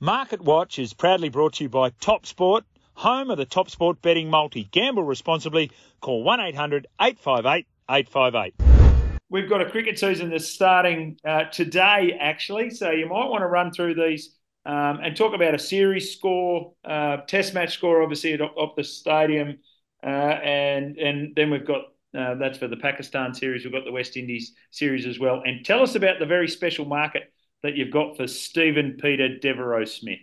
Market Watch is proudly brought to you by Top Sport, home of the Top Sport betting multi. Gamble responsibly. Call 1 800 858 858. We've got a cricket season that's starting uh, today, actually, so you might want to run through these um, and talk about a series score, uh, test match score, obviously, at the stadium. Uh, and, and then we've got uh, that's for the Pakistan series. We've got the West Indies series as well. And tell us about the very special market that you've got for Steven Peter Devereux Smith.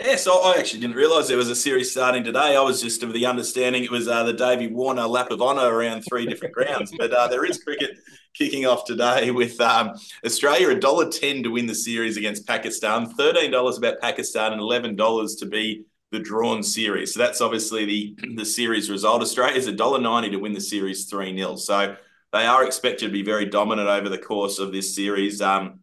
Yeah, so I actually didn't realise there was a series starting today. I was just of the understanding it was uh, the Davey Warner lap of honour around three different grounds. But uh, there is cricket kicking off today with um, Australia a dollar ten to win the series against Pakistan, thirteen dollars about Pakistan, and eleven dollars to be the drawn series. So that's obviously the the series result. Australia is a dollar ninety to win the series three 0 So they are expected to be very dominant over the course of this series. Um,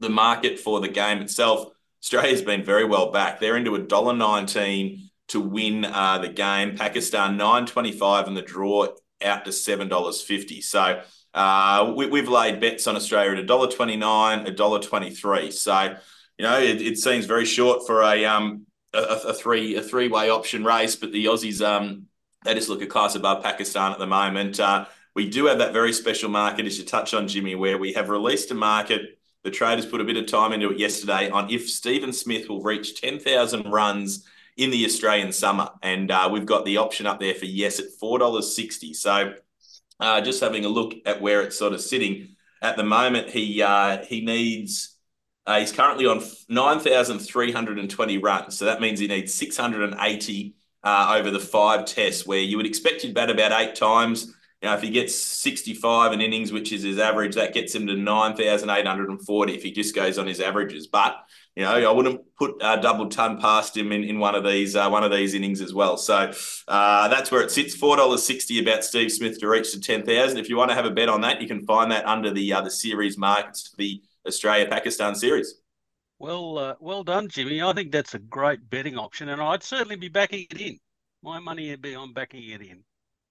the market for the game itself Australia's been very well back. They're into a dollar nineteen to win uh, the game. Pakistan nine twenty five and the draw out to seven dollars fifty. So uh, we, have laid bets on Australia at a dollar twenty nine, a dollar twenty three. So you know it, it, seems very short for a um a, a three a three way option race, but the Aussies um they just look a class above Pakistan at the moment. Uh, we do have that very special market, as you touch on, Jimmy, where we have released a market the traders put a bit of time into it yesterday on if Steven Smith will reach 10,000 runs in the Australian summer. And uh, we've got the option up there for yes at $4.60. So uh, just having a look at where it's sort of sitting at the moment, he uh, he needs. Uh, he's currently on 9,320 runs. So that means he needs 680 uh, over the five tests, where you would expect he'd bat about eight times. You if he gets 65 in innings, which is his average, that gets him to 9,840 if he just goes on his averages. But, you know, I wouldn't put a double ton past him in, in one of these uh, one of these innings as well. So uh, that's where it sits. $4.60 about Steve Smith to reach to 10,000. If you want to have a bet on that, you can find that under the uh, the series markets, the Australia-Pakistan series. Well, uh, well done, Jimmy. I think that's a great betting option, and I'd certainly be backing it in. My money would be on backing it in.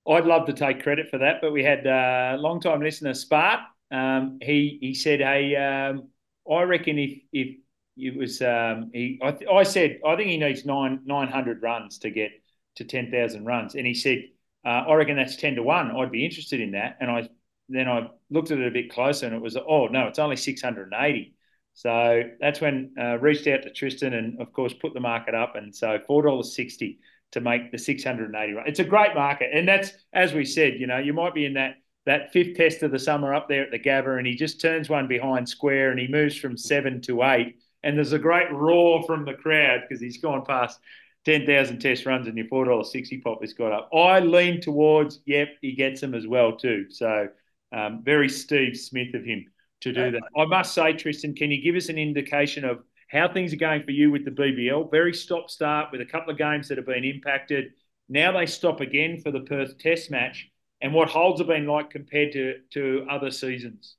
I'd love to take credit for that, but we had a uh, long time listener Spart. Um, he he said, "Hey, um, I reckon if if it was um, he, I, I said I think he needs nine nine hundred runs to get to ten thousand runs, and he said, uh, I reckon that's ten to one. I'd be interested in that, and I then I looked at it a bit closer, and it was oh no, it's only six hundred and eighty. So that's when uh, reached out to Tristan, and of course put the market up, and so four dollars sixty to make the 680 run. It's a great market. And that's, as we said, you know, you might be in that that fifth test of the summer up there at the Gabba and he just turns one behind square and he moves from seven to eight. And there's a great roar from the crowd because he's gone past 10,000 test runs and your $4.60 pop has got up. I lean towards, yep, he gets them as well too. So um, very Steve Smith of him to do that. I must say, Tristan, can you give us an indication of how things are going for you with the BBL. Very stop start with a couple of games that have been impacted. Now they stop again for the Perth Test match. And what holds have been like compared to, to other seasons?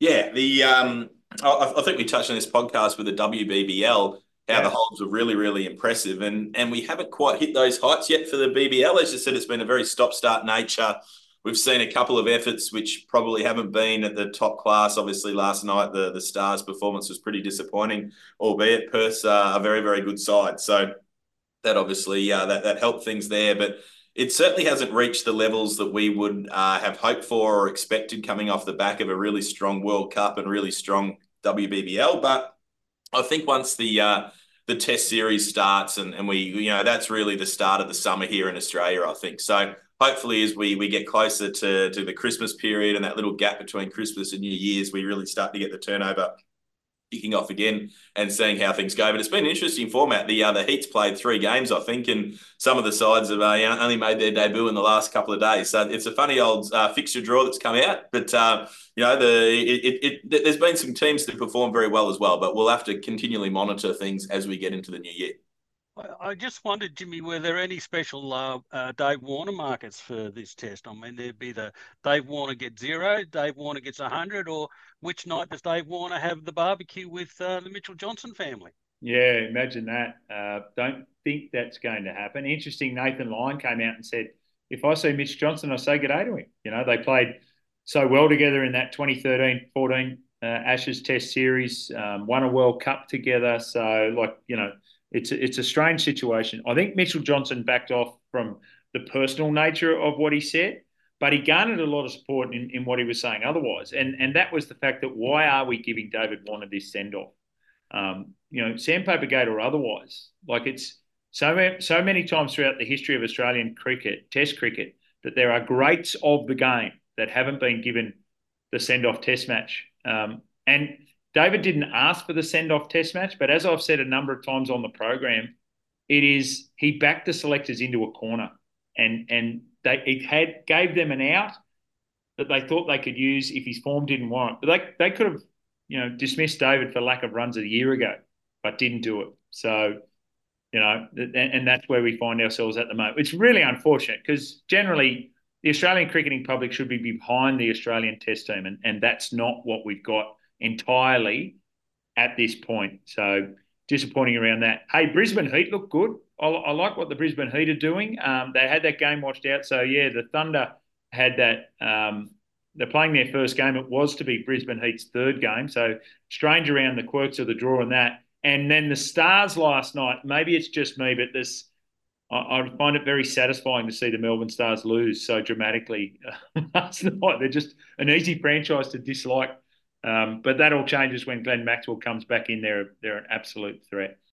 Yeah, the um, I, I think we touched on this podcast with the WBBL how yeah. the holds were really, really impressive. And and we haven't quite hit those heights yet for the BBL. As you said, it's been a very stop start nature. We've seen a couple of efforts which probably haven't been at the top class. Obviously, last night the the Stars' performance was pretty disappointing, albeit Perth uh, a very very good side. So that obviously uh, that that helped things there, but it certainly hasn't reached the levels that we would uh, have hoped for or expected coming off the back of a really strong World Cup and really strong WBBL. But I think once the uh, the Test series starts and, and we you know that's really the start of the summer here in Australia. I think so hopefully as we we get closer to to the Christmas period and that little gap between Christmas and New Year's, we really start to get the turnover kicking off again and seeing how things go. But it's been an interesting format. The uh, the Heats played three games, I think, and some of the sides have uh, only made their debut in the last couple of days. So it's a funny old uh, fixture draw that's come out. But uh, you know, the it, it, it, there's been some teams that perform very well as well. But we'll have to continually monitor things as we get into the new year. I, just wondered, Jimmy, were there any special uh, uh, Dave Warner markets for this test? I mean, there'd be the Dave Warner gets zero, Dave Warner gets 100, or which night does Dave Warner have the barbecue with uh, the Mitchell Johnson family? Yeah, imagine that. Uh, don't think that's going to happen. Interesting, Nathan Lyon came out and said, if I see Mitch Johnson, I say good day to him. You know, they played so well together in that 2013 14 uh, Ashes Test series, um, won a World Cup together. So, like, you know, it's a, it's a strange situation. I think Mitchell Johnson backed off from the personal nature of what he said, but he garnered a lot of support in, in what he was saying otherwise. And and that was the fact that why are we giving David Warner this send off? Um, you know, Sandpaper Gate or otherwise. Like it's so so many times throughout the history of Australian cricket, Test cricket, that there are greats of the game that haven't been given the send off Test match. Um, and David didn't ask for the send off test match, but as I've said a number of times on the program, it is he backed the selectors into a corner and and they it had gave them an out that they thought they could use if his form didn't warrant. But they they could have, you know, dismissed David for lack of runs a year ago, but didn't do it. So, you know, and, and that's where we find ourselves at the moment. It's really unfortunate because generally the Australian cricketing public should be behind the Australian Test team, and, and that's not what we've got entirely at this point. So disappointing around that. Hey, Brisbane Heat look good. I, I like what the Brisbane Heat are doing. Um, they had that game watched out. So yeah, the Thunder had that. Um, they're playing their first game. It was to be Brisbane Heat's third game. So strange around the quirks of the draw and that. And then the Stars last night. Maybe it's just me, but this. I, I find it very satisfying to see the Melbourne Stars lose so dramatically last night. They're just an easy franchise to dislike um, but that all changes when Glenn Maxwell comes back in. They're they're an absolute threat.